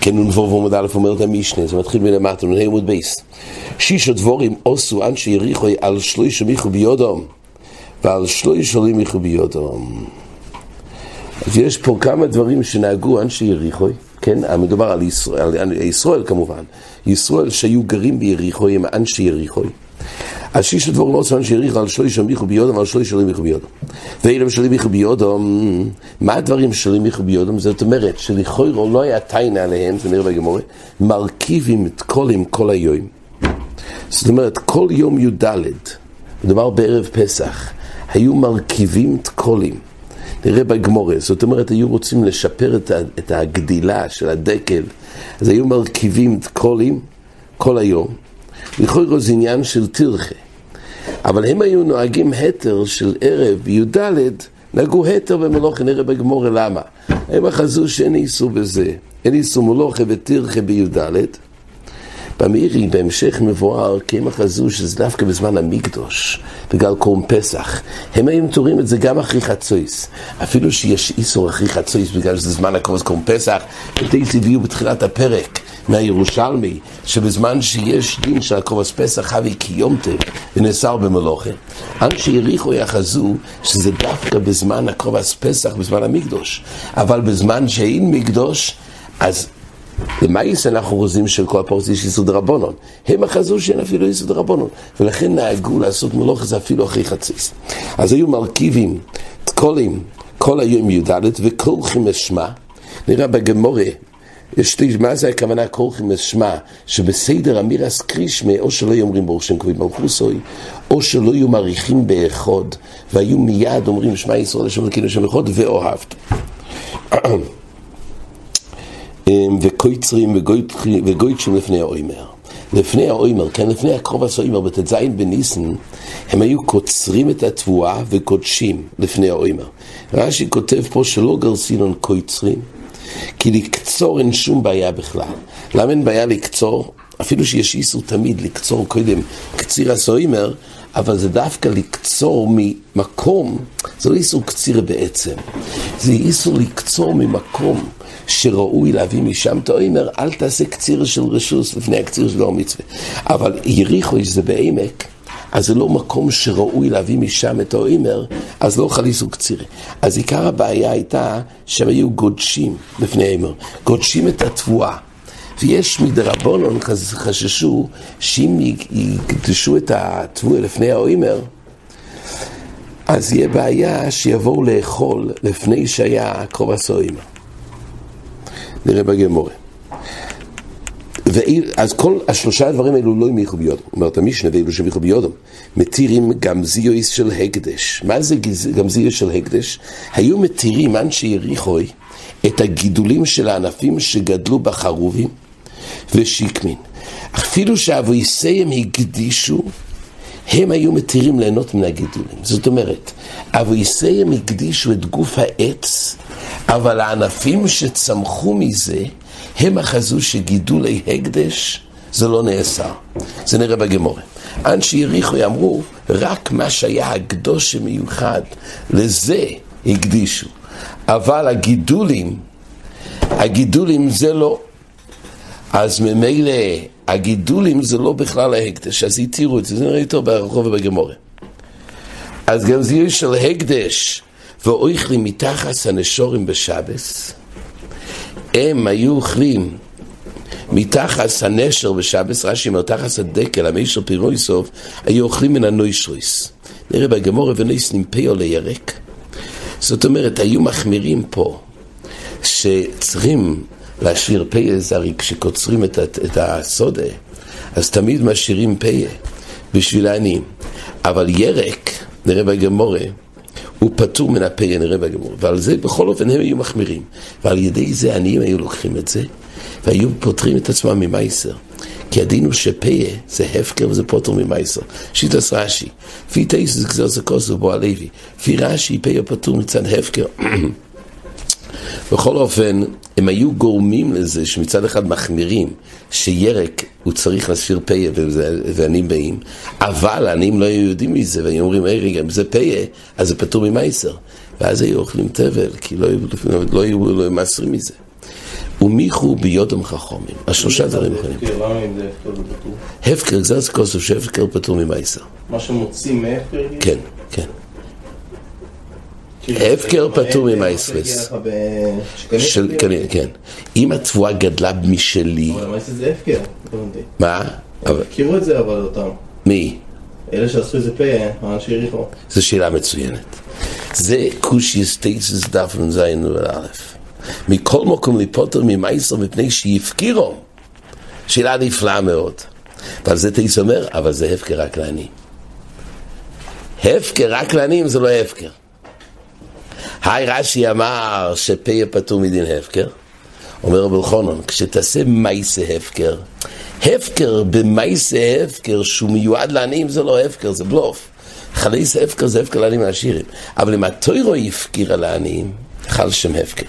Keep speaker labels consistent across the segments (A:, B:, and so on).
A: כן, נ"ו עמוד א' אומרת המשנה, זה מתחיל מלמטה, נ"ה עמוד בייס. שישה דבורים עשו אנשי יריחו על שלושה מיכו ביודום, ועל שלושה מיכו ביודום. אז יש פה כמה דברים שנהגו אנשי יריחו, כן, מדובר על ישראל, על ישראל כמובן, ישראל שהיו גרים ביריחו הם אנשי יריחו. אז שיש דבור לא עושה יריחו על שלושה מיכו ביודום ועל שלושה מיכו ביודום. ואלה שלי מיכו ביודום, מה הדברים שלי מיכו ביודום? זאת אומרת שלכאורה לא היה תיינה עליהם, זה נראה בגמורה, מרכיבים את כל עם כל היום. זאת אומרת, כל יום י"ד, מדובר בערב פסח, היו מרכיבים את קולים. נראה בגמורה, זאת אומרת, היו רוצים לשפר את הגדילה של הדקל, אז היו מרכיבים את קולים כל היום. לכאורה זה עניין של תרחה. אבל הם היו נוהגים התר של ערב בי"ד, נהגו התר במלוכה, נראה בגמורה למה. הם אחזו שאין איסור בזה, אין איסור מלוכה ותרחה בי"ד. במאירי בהמשך מבואר כי הם אחזו שזה דווקא בזמן המקדוש, בגלל קורם פסח. הם היו מתארים את זה גם אחרי חצויס. אפילו שיש איסור אחרי חצויס בגלל שזה זמן הקורס קורם פסח, ודי הביאו בתחילת הפרק. מהירושלמי, שבזמן שיש דין של הקובס פסח חבי קיומתם ונאסר במלוכה, אנשי יריחו יחזו שזה דווקא בזמן הקובס פסח, בזמן המקדוש. אבל בזמן שאין מקדוש, אז למעיס אנחנו רוצים של כל הפורס יש יסוד רבונון. הם אחזו שאין אפילו יסוד רבונון. ולכן נהגו לעשות מלוכה זה אפילו אחרי חציס. אז היו מרכיבים, תקולים, כל היום י"ד וכולכים אשמה. נראה בגמורה, יש לי, מה זה הכוונה כורכים אשמה? שבסדר אמירס קרישמה, או שלא יאמרים ברוך שם כבוד מלכוסוי, או שלא יהיו מעריכים באחוד, והיו מיד אומרים שמע ישראל השם אלוקינו שם אחד, ואוהבת. וקויצרים וגויצ'ים לפני האוימר. לפני האוימר, כן, לפני הקרוב הסוימר, בט"ז בניסן, הם היו קוצרים את התבואה וקודשים לפני האוימר. רש"י כותב פה שלא גרסינון קויצרים, כי לקצור אין שום בעיה בכלל. למה אין בעיה לקצור? אפילו שיש איסור תמיד לקצור קודם קציר הסוימר, אבל זה דווקא לקצור ממקום, זה לא איסור קציר בעצם, זה איסור לקצור ממקום שראוי להביא משם את האוימר, אל תעשה קציר של רשוס לפני הקציר של המצווה. אבל יריחו זה בעמק, אז זה לא מקום שראוי להביא משם את האוימר, אז לא חל איסור קצירי. אז עיקר הבעיה הייתה שהם היו גודשים לפני האמר, גודשים את התבואה. ויש מדרבנון חששו שאם יקדשו את התבואה לפני האוימר, אז יהיה בעיה שיבואו לאכול לפני שהיה קרוב הסוימר. נראה בגמורה. אז כל השלושה הדברים האלו לא ימיכו ביודום. אומרת המשנה, ואלו שמיכו ביודום, מתירים גם זיויס של הקדש. מה זה גם זיויס של הקדש? היו מתירים אנשי יריחוי את הגידולים של הענפים שגדלו בחרובים ושיקמין. אפילו שאבויסיהם הקדישו, הם היו מתירים ליהנות מן הגידולים. זאת אומרת, אבויסיהם הקדישו את גוף העץ, אבל הענפים שצמחו מזה, הם אחזו שגידולי הקדש זה לא נאסר. זה נראה בגמורה. אנשי יריחו אמרו, רק מה שהיה הקדוש המיוחד, לזה הקדישו. אבל הגידולים, הגידולים זה לא. אז ממילא הגידולים זה לא בכלל ההקדש, אז התירו את זה, זה נראה יותר ברחוב ובגמורה. אז גם זה של הקדש, ואויכלים מתחת הנשורים בשבס, הם היו אוכלים מתחת הנשר בשבס, רש"י אומר, תחת הדקל, המישר פירוי סוף, היו אוכלים מן הנוישרויס. נראה בגמור ונויס נימפאו לירק. זאת אומרת, היו מחמירים פה, שצריכים להשאיר פיה, זה הרי כשקוצרים את, את הסודה, אז תמיד משאירים פיה בשביל העניים. אבל ירק, נראה בגמורה, הוא פטור מן הפיה, נראה בגמור. ועל זה בכל אופן הם היו מחמירים. ועל ידי זה עניים היו לוקחים את זה, והיו פותרים את עצמם ממייסר. כי הדין הוא שפיה זה הפקר וזה פוטר ממייסר. שיטס רש"י, פי תייסס גזר זה כוסו בו הלוי. פי רש"י פיה פטור מצד הפקר. בכל אופן, הם היו גורמים לזה שמצד אחד מחמירים שירק הוא צריך להספיר פיה ועניים באים, אבל העניים לא היו יודעים מזה, והיו אומרים, היי רגע, אם זה פיה, אז זה פטור ממייסר. ואז היו אוכלים תבל, כי לא היו, לא היו לא מעשרים מזה. ומיכו ביודם חכומים. השלושה דברים יכולים.
B: למה אם זה הפקר
A: זה כוסף שהפקר פטור ממייסר.
B: מה שמוצאים מהפקר?
A: כן, כן. הפקר פטור ממייסרס. של? כנראה, כן. אם התבואה גדלה משלי,
B: אבל המייסר זה הפקר.
A: מה?
B: הכירו את זה אבל אותם.
A: מי?
B: אלה שעשו את זה פה, האנשי יריחו.
A: זו שאלה מצוינת. זה קושי סטייסס דף נ"ז א'. מכל מקום לפוטר ממייסר מפני שהפקירו. שאלה נפלאה מאוד. ועל זה תייס אומר, אבל זה הפקר רק לעניים. הפקר רק לעניים זה לא הפקר. היי רש"י אמר שפה יהיה פטור מדין הפקר. אומר רב אלחונן, כשתעשה מייסה הפקר, הפקר במייסה הפקר שהוא מיועד לעניים זה לא הפקר, זה בלוף. חליס הפקר זה הפקר לעניים העשירים. אבל אם התוירו הפקירה לעניים, חל שם הפקר.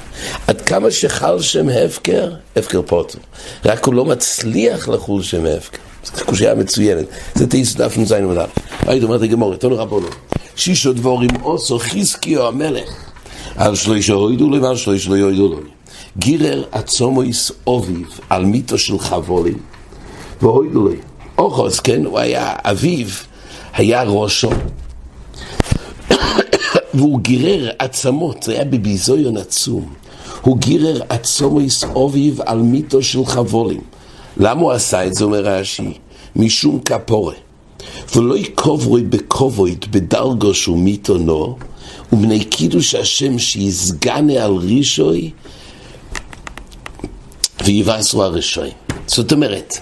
A: עד כמה שחל שם הפקר, הפקר פוטו. רק הוא לא מצליח לחול שם הפקר. זו קושייה מצוינת. זה תייס דף נ"ז ודף. היית אומרת לגמור, תנו רבונו. שישו דבורים עושו חזקיו המלך. על שלושה הוידו לו ועל שלושה לא יוידו לו. גירר עצומויס אוביב על מיתו של חבולים. והוידו לו. אוחוס, כן, הוא היה אביו, היה ראשו. והוא גירר עצמות, זה היה בביזיון עצום. הוא גירר עצומויס אוביב על מיתו של חבולים. למה הוא עשה את זה, אומר רש"י? משום כפורה. ולא יקוברוי בכובוית בדרגו שהוא מיתונו, ובני קידוש השם שיסגנה על רישוי ויבאסו הרשוי. זאת אומרת,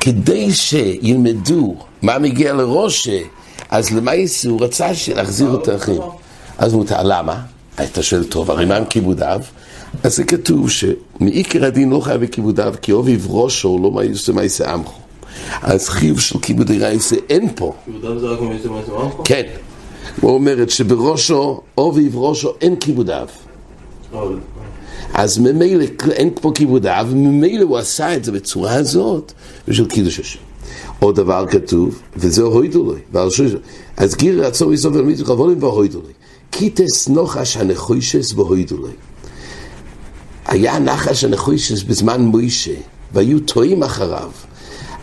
A: כדי שילמדו מה מגיע לראשה, אז למעשה הוא רצה להחזיר את האחים. אז מותר, למה? אתה שואל טוב, הרי מה עם כיבודיו? אז זה כתוב שמעיקר הדין לא חייב בכיבודיו, כי אוביב ראשו לא מעשה מעשה עמכו. אז חיוב של כיבודי רייסה אין פה.
B: יהודה זה רק מייסר מלכו?
A: כן. הוא אומרת שבראשו, אוביב ראשו, אין כיבודיו. אז ממילא אין פה כיבודיו, וממילא הוא עשה את זה בצורה הזאת בשביל קידוש השם. עוד דבר כתוב, וזה הוידו שושו. אז גיר רצו יסוף אל מיתו חבולים והוידו לו. קיטס נוחש הנחוישס והוידו לו. היה נחש הנחוישס בזמן מוישה, והיו טועים אחריו.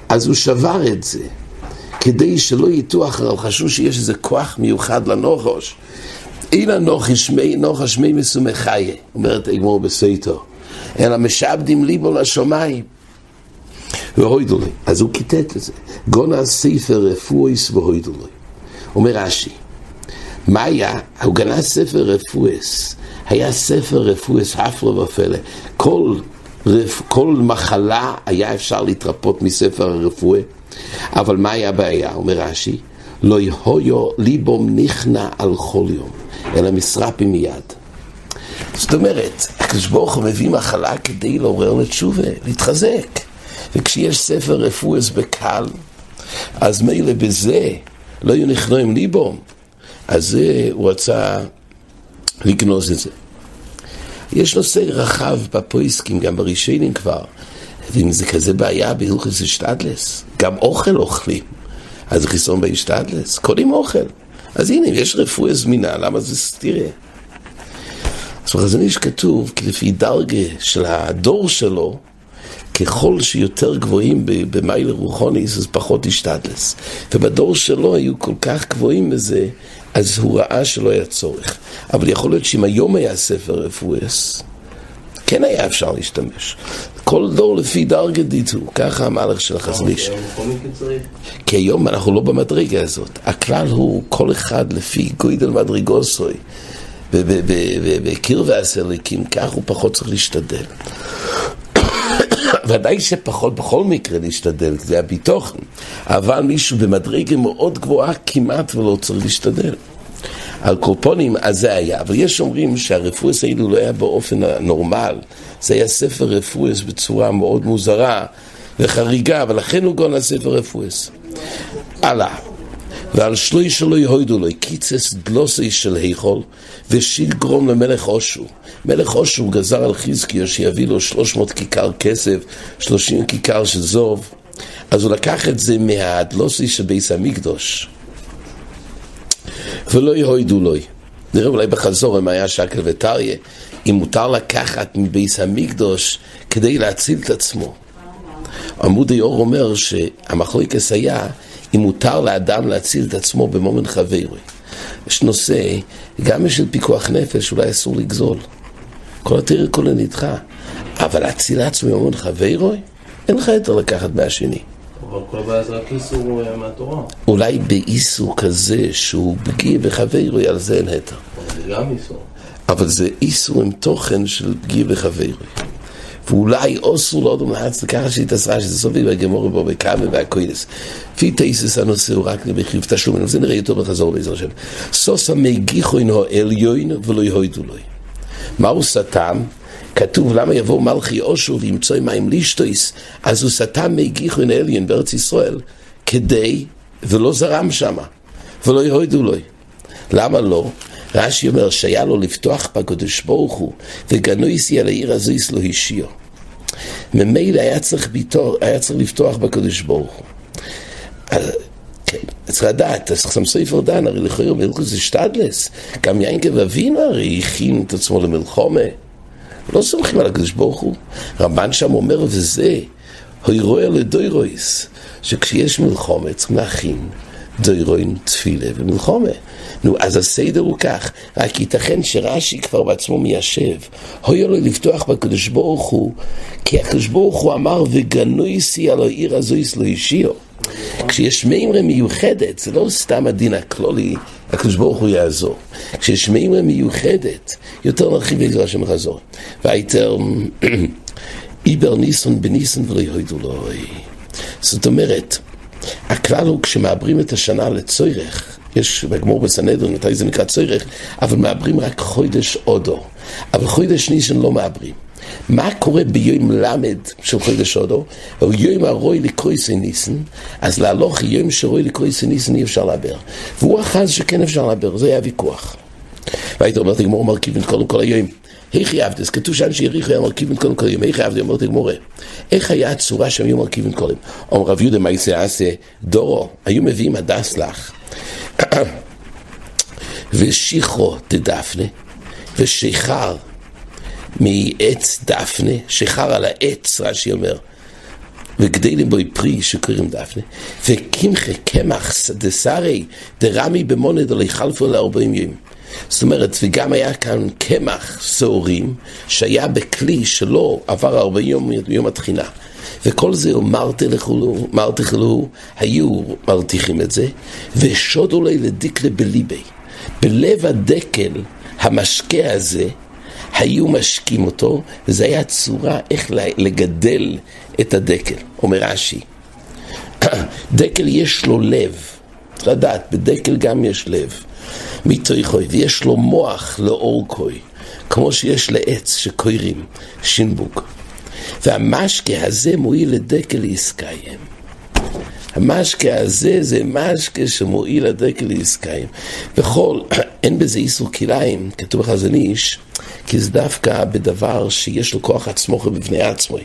A: אז הוא שבר את זה, כדי שלא יטעו אחריו, חשבו שיש איזה כוח מיוחד לנוחש. אין הנוחש מי נוחש מי מסומי חיה, אומרת אגמור בסייטו, אלא משעבדים ליבו לשמיים. והוידו לי, אז הוא כיתת את זה. גונה ספר רפואיס והוידו לי. אומר רש"י, מה היה? הוא גנז ספר רפואס, היה ספר רפואס הפלא ופלא. כל, כל מחלה היה אפשר להתרפות מספר הרפואה. אבל מה היה הבעיה? אומר רש"י, לא יהויו ליבום נכנע על כל יום, אלא מסרפי מיד. זאת אומרת, הקדוש ברוך הוא מביא מחלה כדי לעורר לתשובה, להתחזק. וכשיש ספר רפואס בקל, אז מילא בזה לא יהיו נכנעים ליבום. אז הוא רצה לגנוז את זה. יש נושא רחב בפויסקים, גם ברישיינים כבר. ואם זה כזה בעיה בהלכס אשתדלס, גם אוכל אוכלים. אז חיסון באשתדלס, קונים אוכל. אז הנה, יש רפואה זמינה, למה זה סתירה? אז בחזון איש כתוב, כי לפי דרגה של הדור שלו, ככל שיותר גבוהים במיילה רוחוניס, אז פחות השתדלס. ובדור שלו היו כל כך גבוהים בזה, אז הוא ראה שלא היה צורך. אבל יכול להיות שאם היום היה ספר רפואס, כן היה אפשר להשתמש. כל דור לפי דרגה דיטו, ככה המהלך של
B: מכונית צריך.
A: כי היום אנחנו לא במדרגה הזאת. הכלל הוא כל אחד לפי גוידל מדרגוסוי. בקרבי הסליקים, כך הוא פחות צריך להשתדל. ודאי שפחות בכל מקרה להשתדל, זה הביטוחן. אבל מישהו במדרגה מאוד גבוהה כמעט ולא צריך להשתדל. על קורפונים, אז זה היה. אבל יש אומרים שהרפואס האלו לא היה באופן הנורמל. זה היה ספר רפואס בצורה מאוד מוזרה וחריגה, ולכן הוא גון לספר רפואס. הלאה. ועל שלוי שלו יהוידו לו, קיצס דלוסי של היכול, ושיל גרום למלך אושו. מלך אושו גזר על חזקיו שיביא לו 300 כיכר כסף, 30 כיכר של זוב, אז הוא לקח את זה מהדלוסי של ביס המקדוש. ולא יהוידו לו. נראה אולי בחזור אם היה שקל וטריה, אם מותר לקחת מביס המקדוש כדי להציל את עצמו. עמוד היאור אומר שהמחלוקס היה אם מותר לאדם להציל את עצמו במומן חברוי. יש נושא, גם בשביל פיקוח נפש אולי אסור לגזול. כל התרא כולו נדחה. אבל להציל עצמו במומן חברוי? אין לך יותר לקחת מהשני.
B: אבל כל הבעיה זה רק איסור אה, מהתורה.
A: אולי באיסור כזה שהוא פגיע בחברוי, על זה אין היתר.
B: אבל זה גם איסור.
A: אבל זה איסור עם תוכן של פגיע בחברוי. ואולי אוסור לא אדם להץ לקחת שהיא תעשרה שזה סובי והגמור בו בקאמה והקוינס. לפי תייסס הנושא הוא רק בחיוב תשלומים, זה נראה יותר בחזור בעזר השם. סוסה מגיחו אינו עליון ולא יהוידו לו. מהו סתם? כתוב למה יבוא מלכי אושו וימצוא מים לישטויס, אז הוא סתם מגיחו אינו עליון בארץ ישראל, כדי, ולא זרם שמה, ולא יהוידו לו. למה לא? רש"י אומר שהיה לו לפתוח בקדוש ברוך הוא וגנויסי על העיר הזו לא השאיר. ממילא היה צריך, ביתור, היה צריך לפתוח בקדוש ברוך הוא. כן, צריך לדעת, אז שם ספר דן, הרי לכאורה מלכוס זה שטדלס. גם יינקב אבינו הרי הכין את עצמו למלחומה. לא סומכים על הקדוש ברוך הוא. רמב"ן שם אומר, וזה, הוירויה לדוירויס, שכשיש מלחומה צריכים להכין דוירוין, תפילה ומלחומה. נו, אז הסדר הוא כך, רק ייתכן שרש"י כבר בעצמו מיישב. הויה לו לפתוח בקדוש ברוך הוא, כי הקדוש ברוך הוא אמר, וגנויסי על העיר הזו לא השאיר. כשיש מימרה מיוחדת, זה לא סתם הדין הכלולי, הקדוש ברוך הוא יעזור. כשיש מימרה מיוחדת, יותר נרחיב את השם חזור. והייתר, איבר ניסון בניסון ולא יהודו לו. זאת אומרת, הכלל הוא כשמעברים את השנה לצורך, יש בגמור בסנהדרין, מתי זה נקרא צורך, אבל מעברים רק חודש אודו. אבל חודש ניסן לא מעברים. מה קורה ביום למד של חודש אודו? או יום הרוי לקרויסי ניסן, אז להלוך יום שרוי לקרויסי ניסן אי אפשר לעבר. והוא אחז שכן אפשר לעבר, זה היה ויכוח. והיית אומרת לגמור מרכיבים קודם כל היום. איך יעבדס? כתוב שם שיריחו היה מרכיבים קודם כל היום. איך יעבדס? אומרת לגמורה. איך היה הצורה שהם היו מרכיבים קודם? אומר רב יהודה מה יעשה עשה דורו, היו מביאים הדס לך. ושיחו דדפנה, ושיכר מעץ דפנה, שיכר על העץ, רש"י אומר, וגדלים בו פרי שקוראים דפנה, וקמחה קמח דסרי דרמי במונד עלי חלפו לארבעים ימים. זאת אומרת, וגם היה כאן קמח שעורים שהיה בכלי שלא עבר ארבעים יום מיום התחינה. וכל זה מרתחלו, היו מרתיחים את זה, ושודו לי לדיקלה בליבי. בלב הדקל, המשקה הזה, היו משקים אותו, וזו הייתה צורה איך לגדל את הדקל, אומר רש"י. דקל יש לו לב, צריך לדעת, בדקל גם יש לב, מתוכוי, ויש לו מוח לאורכוי, כמו שיש לעץ שקוירים, שינבוק. והמשקה הזה מועיל לדקל לעסקיים. המשקה הזה זה משקה שמועיל לדקל לעסקיים. וכל, אין בזה איסור כליים, כתוב בחזון איש, כי זה דווקא בדבר שיש לו כוח עצמו בפני עצמו.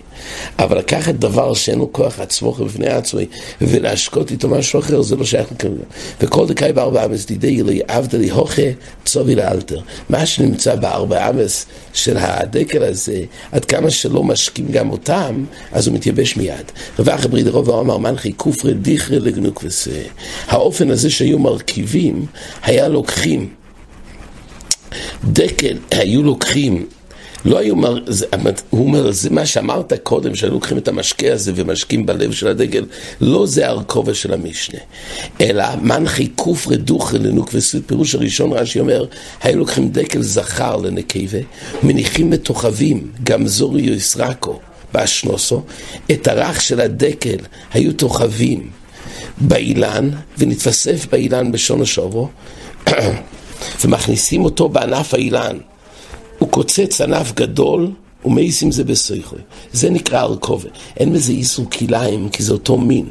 A: אבל לקחת דבר שאין לו כוח עצמו בפני עצמו ולהשקות איתו משהו אחר, זה לא שייך לכם. וכל דקאי בארבע אמס דידי לי עבדה לי הוכה צובי לאלתר. מה שנמצא בארבע אמס של הדקל הזה, עד כמה שלא משקים גם אותם, אז הוא מתייבש מיד. רווח בריד רוב אמר מנחי כופרי דיכרי לגנוק וזה. האופן הזה שהיו מרכיבים, היה לוקחים דקל, היו לוקחים, לא היו, מר, זה, הוא אומר, זה מה שאמרת קודם, שהיו לוקחים את המשקה הזה ומשקים בלב של הדגל, לא זה הרכובה של המשנה, אלא מנחי כופרי דוכרי לנוק וסוד, פירוש הראשון רש"י אומר, היו לוקחים דקל זכר לנקבה, מניחים בתוכבים, גם זורי יסרקו, באשנוסו, את הרך של הדקל היו תוכבים באילן, ונתווסף באילן בשון השובו, ומכניסים אותו בענף האילן. הוא קוצץ ענף גדול ומאיס עם זה בסויכוי. זה נקרא ארכובה. אין בזה איסור כליים, כי זה אותו מין.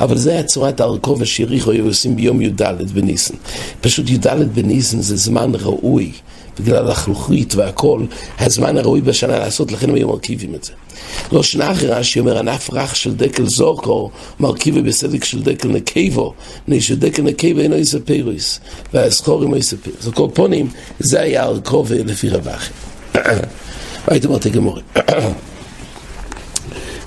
A: אבל זה היה צורת הארכובה שיריחו היו עושים ביום י"ד בניסן. פשוט י"ד בניסן זה זמן ראוי, בגלל החלוכית והכל, הזמן הראוי בשנה לעשות, לכן הם היו מרכיבים את זה. לא שנה אחרי רש"י אומר, ענף רך של דקל זורקו, מרכיבי בסדק של דקל נקייבו, מפני שדקל נקייבו אינו איזה פירוס, והזכורים איזה פירוס. על כל פונים, זה היה ארכובה לפי רווחים. והייתי אומר תגמורי.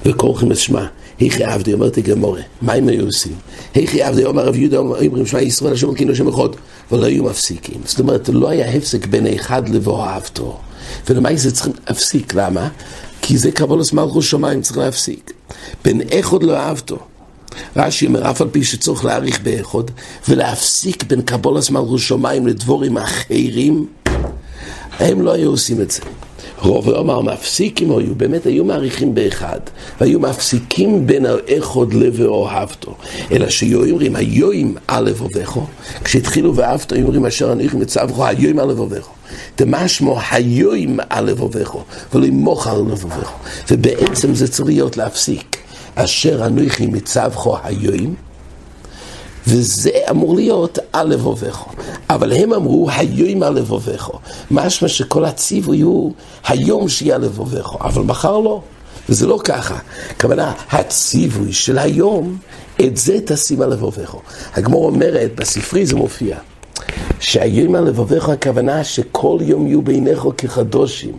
A: וכורכם את שמע, היכי עבדי, אומרת גמורה, מה הם היו עושים? היכי עבדי, אומר רב יהודה, אומרים שמע ישראל, השם אלוקינו השם אחד, ולא היו מפסיקים. זאת אומרת, לא היה הפסק בין אחד אהבתו. ולמה זה צריכים להפסיק? למה? כי זה קבולת מלכות שמיים, צריך להפסיק. בין אחד לא אהבתו. רש"י אומר, אף על פי שצריך להאריך באחד, ולהפסיק בין קבולת מלכות שמיים לדבורים אחרים, הם לא היו עושים את זה. רוב אמר מפסיקים היו, באמת היו מעריכים באחד, והיו מפסיקים בין האחוד לבאוהבתו. אלא שיהיו אומרים, היואים א' ובכו, כשהתחילו ואהבתו, היו אומרים, אשר אנכי מצווכו, היואים א' ובכו. דמשמו היואים א' ובכו, ולא מוכר א' ובכו. ובעצם זה צריך להיות להפסיק. אשר אנכי מצווכו היואים, וזה אמור להיות על לבובכו. אבל הם אמרו, היום על לבובכו. משמע שכל הציווי הוא היום שיהיה לבובכו, אבל מחר לא. וזה לא ככה. הכוונה, הציווי של היום, את זה תשים על לבובכו. הגמור אומרת, בספרי זה מופיע, שהיום על לבובכו הכוונה שכל יום יהיו בעיניך כחדושים.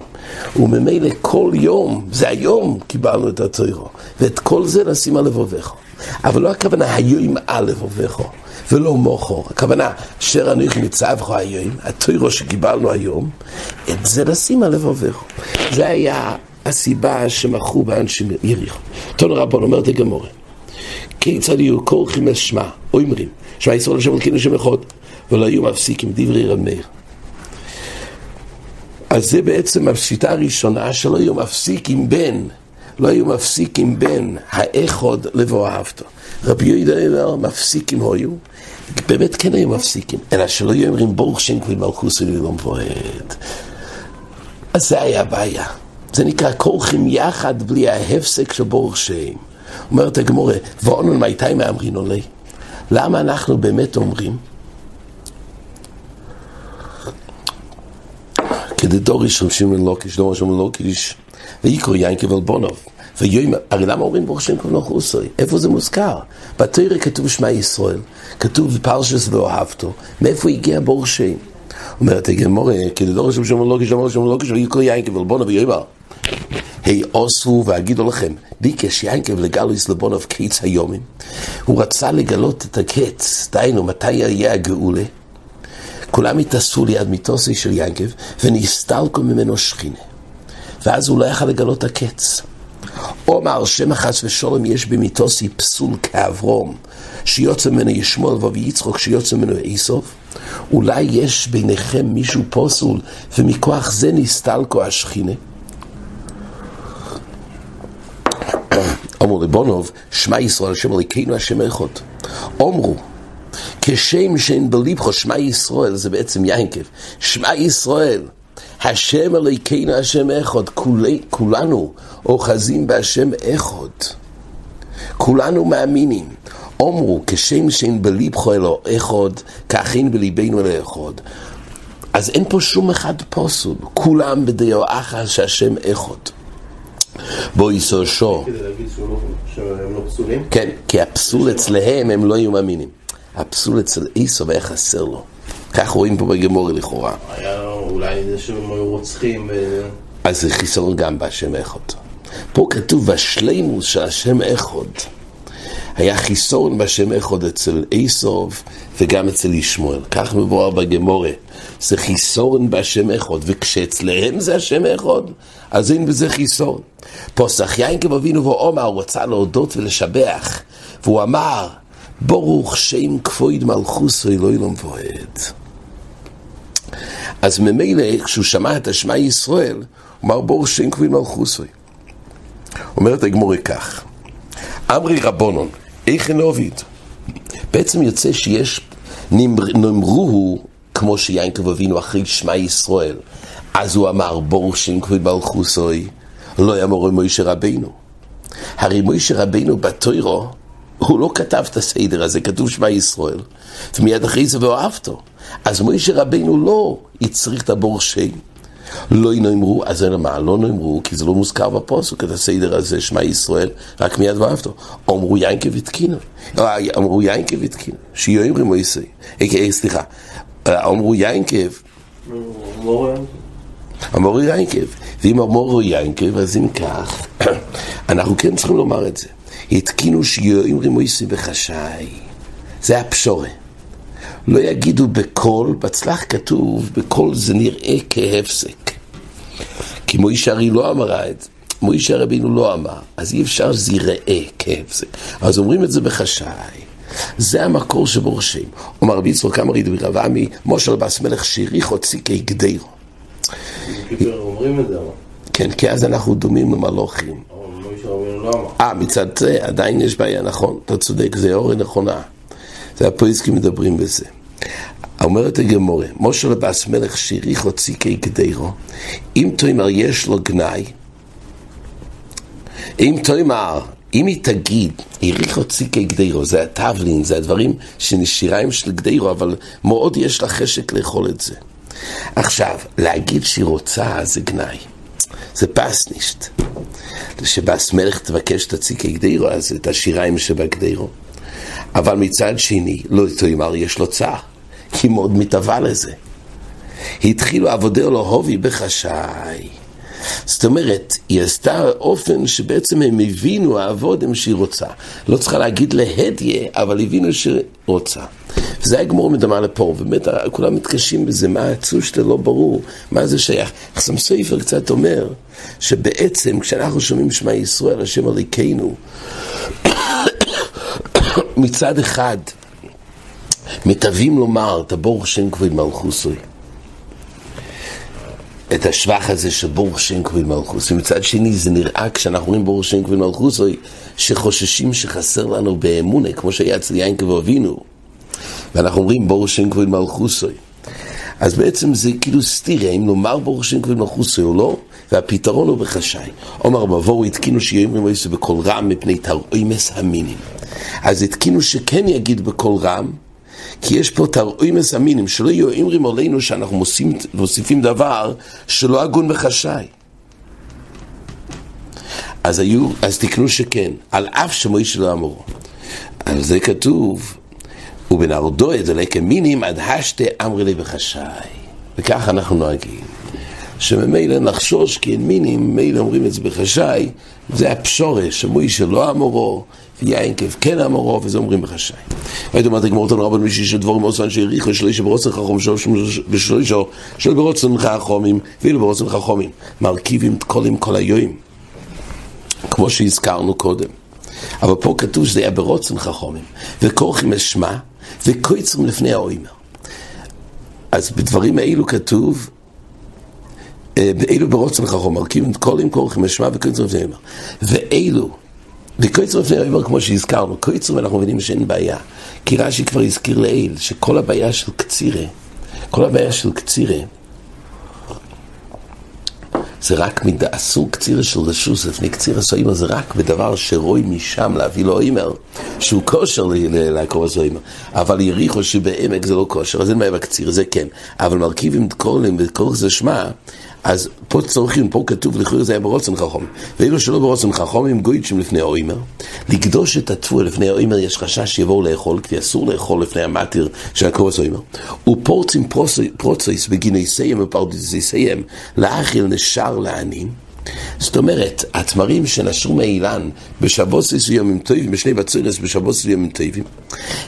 A: וממילא כל יום, זה היום קיבלנו את התוירו, ואת כל זה נשים על לבובכו. אבל לא הכוונה היום א' עובכו, ולא מוכו. הכוונה, אשר אנוכי מצווכו היום, התוירו שקיבלנו היום, את זה לשים על לבבך. זה היה הסיבה שמכרו באנשי יריחו. תון רבון אומרת הגמורה, כיצד יהיו כל חימס שמע, אומרים, שמע ישראל השם אלוקינו שם אחד, ולא יהיו מפסיקים דברי רב מאיר. אז זה בעצם השיטה הראשונה שלא יהיו מפסיקים בין לא היו מפסיקים בין האחוד לבוא אהבתו. רבי יהודה אומר, מפסיקים היו, באמת כן היו מפסיקים, אלא שלא היו אומרים ברוך שם כבי מלכוס ולא מבועד. אז זה היה הבעיה. זה נקרא כורכים יחד בלי ההפסק של ברוך שם. אומרת הגמורה, ואונן מייתי מאמרינו לי. למה אנחנו באמת אומרים? כדדור ראשון שמעון לוקיש, דור ראשון לוקיש, ויקרו יין כבל בונוב. ויום, הרי למה אומרים ברוך שם כבנו חוסוי? איפה זה מוזכר? בתוירה כתוב שמע ישראל, כתוב פרשס ואוהבתו, מאיפה הגיע ברוך שם? אומרת הגמורה, כדדור ראשון שמעון לוקיש, דור ראשון לוקיש, ויקרו יין כבל בונוב ויאמר. היי אוסו ואגידו לכם, ביקש יינקב לגלויס לבונוב קיץ היומים. הוא רצה לגלות את הקץ, דהיינו, מתי יהיה הגאולה? כולם התאספו ליד מיתוסי של ינקב, ונסתלקו ממנו שכינה. ואז הוא לא יכל לגלות הקץ. אומר שם חס ושלום יש במיתוסי פסול כאברום, שיוצא ממנו ישמעאל ויצחוק שיוצא ממנו איסוף? אולי יש ביניכם מישהו פוסול, ומכוח זה נסתלקו השכינה? אמרו לבונוב, שמע ישראל השם אלוקינו השם אחד. אמרו, כשם שאין בליבך שמע ישראל, זה בעצם יינקב, שמע ישראל, השם אלוקינו השם אחד, כולנו אוחזים בהשם אחד. כולנו מאמינים. אמרו, כשם שאין בליבך אלו אחד, כך אין בליבנו אלו אחד. אז אין פה שום אחד פוסול, כולם בדיו אחר שהשם אחד. בו יסור שור.
B: לא פסולים?
A: כן, כי הפסול אצלהם הם לא היו מאמינים. הפסול אצל איסו היה חסר לו. כך רואים פה בגמורי לכאורה.
B: היה אולי זה שהם היו רוצחים ו...
A: אז זה חיסרון גם בהשם אחד. פה כתוב בשלימוס של השם אחד. היה חיסרון בשם אחד אצל איסוב וגם אצל ישמעאל. כך מבואר בגמורה. זה חיסרון בשם אחד, וכשאצלהם זה השם אחד, אז אין בזה חיסרון. פוסח יינקב אבינו ואומר, הוא רצה להודות ולשבח, והוא אמר, ברוך שם כבוד מלכוס אלוהי לא מבועד. אז ממילא, כשהוא שמע את השמע ישראל, הוא אמר ברוך שם כבוד מלכוס אומרת הגמורה כך, אמרי רבונון, איך אין עובד? בעצם יוצא שיש, נאמרו כמו שיינקב אבינו אחרי שמע ישראל, אז הוא אמר ברוך שם כבוד מלכוסוי, לא יאמר מוישה רבינו. הרי מוישה רבינו בתוירו הוא לא כתב את הסדר הזה, כתוב שמע ישראל, ומיד אחרי זה ואוהבתו. אז מוישה רבינו לא הצריך את הבור שם. לא נאמרו, אז אין מה, לא נאמרו, כי זה לא מוזכר בפוסק, את הסדר הזה, שמע ישראל, רק מיד ואהבתו. אמרו יינקה ותקינו, אמרו יינקה ותקינו, שיואמרי מויסי, סליחה, אמרו יינקה, אמרו יינקה, ואם אמרו יינקה, אז אם כך, אנחנו כן צריכים לומר את זה. התקינו שיואמרי מויסי בחשאי, זה הפשורה. לא יגידו בקול, בצלח כתוב, בקול זה נראה כהפסק. כי מוישה הרי לא אמרה את זה. מוישה רבינו לא אמר, אז אי אפשר שזה ייראה כהפסק. אז אומרים את זה בחשאי. זה המקור שבו רשם. אומר רבי יצחוק אמרי דבי רב עמי, מושל בס מלך שיריך הוציא כהגדרו.
B: אומרים את זה,
A: כן, כי אז אנחנו דומים למלוכים.
B: לא
A: אה, מצד זה עדיין יש בעיה, נכון, אתה צודק, זה אורי נכונה. זה הפויסקים מדברים בזה. אומרת הגמורה, משה לבס מלך שיריך הוציא כגדרו, אם תאמר יש לו גנאי, אם תאמר, אם היא תגיד, יריך הוציא כגדרו, זה הטבלין, זה הדברים שנשיריים של גדרו, אבל מאוד יש לה חשק לאכול את זה. עכשיו, להגיד שהיא רוצה זה גנאי, זה פסנישט. שבס מלך תבקש תוציא כגדרו, אז את השיריים שבגדרו. אבל מצד שני, לא תאמר יש לו צער. היא מאוד מתאווה לזה. התחילו עבודיה לא הובי בחשאי. זאת אומרת, היא עשתה אופן שבעצם הם הבינו העבודם שהיא רוצה. לא צריכה להגיד להדיה, אבל הבינו שהיא רוצה. וזה הגמור מדמה לפה, באמת כולם מתקשים בזה, מה העצוב שאתה לא ברור, מה זה שייך. חסם סופר קצת אומר, שבעצם כשאנחנו שומעים שמע ישראל, השם עליכנו, מצד אחד, מתאבים לומר, תבור שם כבוד מלכוסוי. את השבח הזה של בור שם כבוד מלכוסוי. מצד שני זה נראה כשאנחנו רואים בור שם כבוד מלכוסוי, שחוששים שחסר לנו באמונה, כמו שהיה אצל יין כבוד אבינו. ואנחנו אומרים בור שם כבוד מלכוסוי. אז בעצם זה כאילו סתירה, אם נאמר בור שם כבוד מלכוסוי או לא, והפתרון הוא בחשאי. אומר מבואו התקינו שיהיה מויסו בקול רם מפני תרעימס המינים. אז התקינו שכן יגיד בקול רם, כי יש פה תרעימס המינים, שלא יהיו אמרים עלינו שאנחנו מוסיפים, מוסיפים דבר שלא הגון וחשאי. אז היו, אז תקנו שכן, על אף שמוישה לא אמרו. על זה כתוב, ובנרדו את זה לקמינים עד השתה אמרי לי בחשאי. וככה אנחנו נוהגים. שממילא נחשוש כי אין מינים, ממילא אומרים את זה בחשאי, זה הפשורש, שמוישה לא אמרו, כיף כן אמרו, וזה אומרים בחשאי. הייתי אומרת, גמור תנו רבן מישהי שדבורים עושו אנשי ריחו, שלישה ברוצן חכום, ושלישה של ברוצן חכומים, ואילו ברוצן חכומים, מרכיבים קולים כל היום, כמו שהזכרנו קודם. אבל פה כתוב שזה היה ברוצן חכומים, וכורכים אשמה, וקויצרים לפני האוימר. אז בדברים האלו כתוב, ואילו ברוצן חכום, מרכיבים קולים, כורכים אשמה, וקויצרים לפני האוימר. ואילו וקויצר לפני האיבר, כמו שהזכרנו, קויצר אנחנו מבינים שאין בעיה. כי רש"י כבר הזכיר לעיל, שכל הבעיה של קצירה, כל הבעיה של קצירה, זה רק מד... אסור קצירה של רשוס לפני קצירה סוימר, זה רק בדבר שרוי משם להביא לו אימר, שהוא כושר לקרוא סוימר. אבל יריחו שבעמק זה לא כושר, אז אין בעיה בקצירה, זה כן. אבל מרכיבים קולים וקורא זה שמע, אז פה צורכים, פה כתוב לכאורה זה היה ברוצן חכום. ואילו שלא ברוצן חכום, הם גויצ'ים לפני האוימר. לקדוש את התפוע לפני האוימר, יש חשש שיבואו לאכול, כי אסור לאכול לפני המטיר של הקרוס האוימר. ופורצים פרוצויס בגיני סיים ופרדיסי סיים, לאכיל נשר לענים. זאת אומרת, התמרים שנשרו מאילן בשבוסיס ויומים טובים, בשני בצורס בשבוסיס ויומים טובים,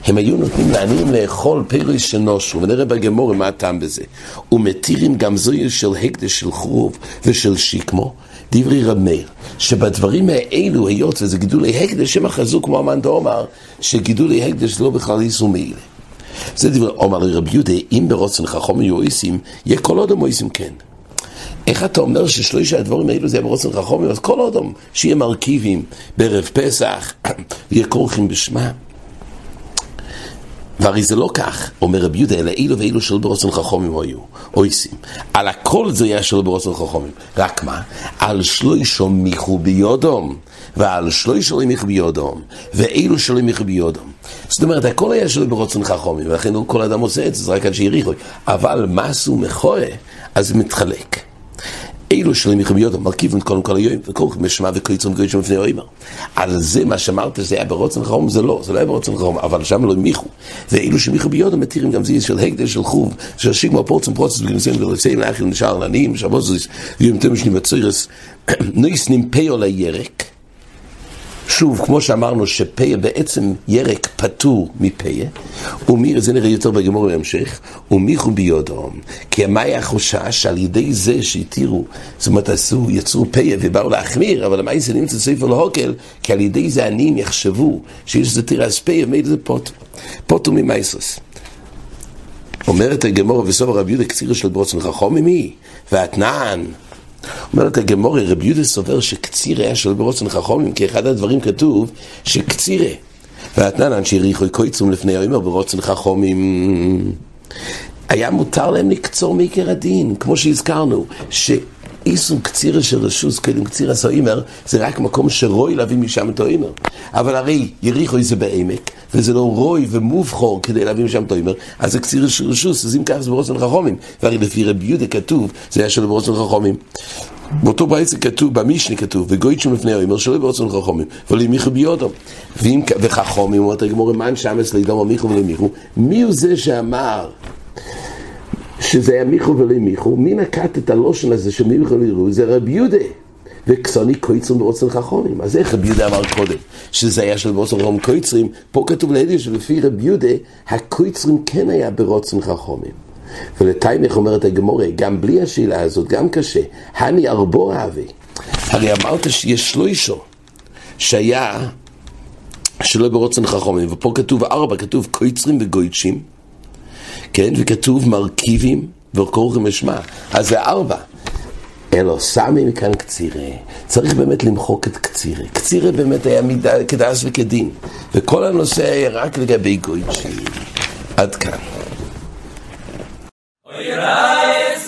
A: הם היו נותנים לעניים לאכול פירוס שנושרו, ונראה בגמור מה הטעם בזה. ומתירים גם זוהי של הקדש של חרוב ושל שיקמו, דברי רב מאיר, שבדברים האלו, היות וזה גידולי הקדש, הם אחזו כמו המאן דאמר, שגידולי הקדש זה לא בכלל איסור מעילה. זה דברי, אומר לרב יהודה, אם ברוצן חכום יהיו איסים, יהיה כל עוד המויסים כן. איך אתה אומר ששלושה הדברים האלו זה יהיה ברוצן חכומים? אז כל אדם שיהיה מרכיבים בערב פסח, יהיה כורכים בשמה. והרי זה לא כך, אומר רבי יהודה, אלא אילו ואילו של ברוצן חכומים היו, אויסים. על הכל זה היה של ברוצן חכומים. רק מה? על שלוישו מיכו ביודום, ועל שלוישו מיכו ביודום, ואילו שלו מיכו ביודום. זאת אומרת, הכל היה של ברוצן חכומים, ולכן כל אדם עושה את זה, זה רק עד שיריחו. אבל מה עשו מכוה, אז מתחלק. אילו שלם יחביות, מרכיבים קודם כל היום, וכל משמע וקריצום וקריצום לפני האימר. על זה מה שאמרת שזה היה ברוצן חרום, זה לא, זה לא היה ברוצן חרום, אבל שם לא מיכו. ואילו שמיכו ביודו מתירים גם זה של הקדש של חוב, של שיגמר פורצם פרוצס בגנסיין ולצאים לאחיל נשאר לעניים, שבוזריס, ויום תמשני בצירס, נויס נימפאו לירק. שוב, כמו שאמרנו, שפיה בעצם ירק פטור מפיה, ומי, זה נראה יותר בגמור בהמשך, ומיכו ביודו. כי מה היה החושש שעל ידי זה שהתירו, זאת אומרת, עשו, יצרו פיה ובאו להחמיר, אבל למה זה נמצא ספר להוקל, כי על ידי זה עניים יחשבו שיש לזה תירס פיה, מי זה פוטו. פוטו ממייסרס. אומרת הגמור וסוף רבי יהודה קצירה של ברוצן חכום ממי, ואתנן אומרת הגמורי, רבי יהודה סובר שקציר היה של ברוצן חכומים, כי אחד הדברים כתוב שקצירה. ואתנן שהריחו קויצום לפני האומר ברוצן חכומים. היה מותר להם לקצור מעיקר הדין, כמו שהזכרנו, שאיסו קצירה של רשוס, כאילו קצירה סאימר, זה רק מקום שרוי להביא משם את האימר. אבל הרי יריחו זה בעמק, וזה לא רוי ומובחור כדי להביא משם את האימר, אז זה קצירה של רשוס, אז אם ככה זה ברוצן חכומים. והרי לפי רבי יהודה כתוב, זה היה של ברוצן חכומים. באותו זה כתוב, במשנה כתוב, וגויצ'ום לפני האמר שלא ברצון חכומים, ולמיכו ביודו. וחכומים, אומרת הגמור, מן שמס לידום מיכו ולמיכו, מי הוא זה שאמר שזה היה מיכו ולמיכו? מי נקט את הלושן הזה של מיכו ולמיכו? זה רבי יהודה. וקסוני קויצרים ברוצן חכומים. אז איך רבי יהודה אמר קודם, שזה היה של ברוצן חכומים קויצרים? פה כתוב לידי שלפי רבי יהודה, הקויצרים כן היה ברוצן חכומים. ולתימך אומרת הגמורה, גם בלי השאלה הזאת, גם קשה, הני ארבו אהבי. הרי אמרת שיש שלוישו, שהיה שלא ברוצן חכומים, ופה כתוב ארבע, כתוב קויצרים וגויצ'ים, כן? וכתוב מרכיבים וקורא משמע. אז זה ארבע. אלו סמי מכאן קצירה. צריך באמת למחוק את קצירה. קצירה באמת היה מידה וכדין. וכל הנושא היה רק לגבי גויצ'י. עד כאן. אוי רעי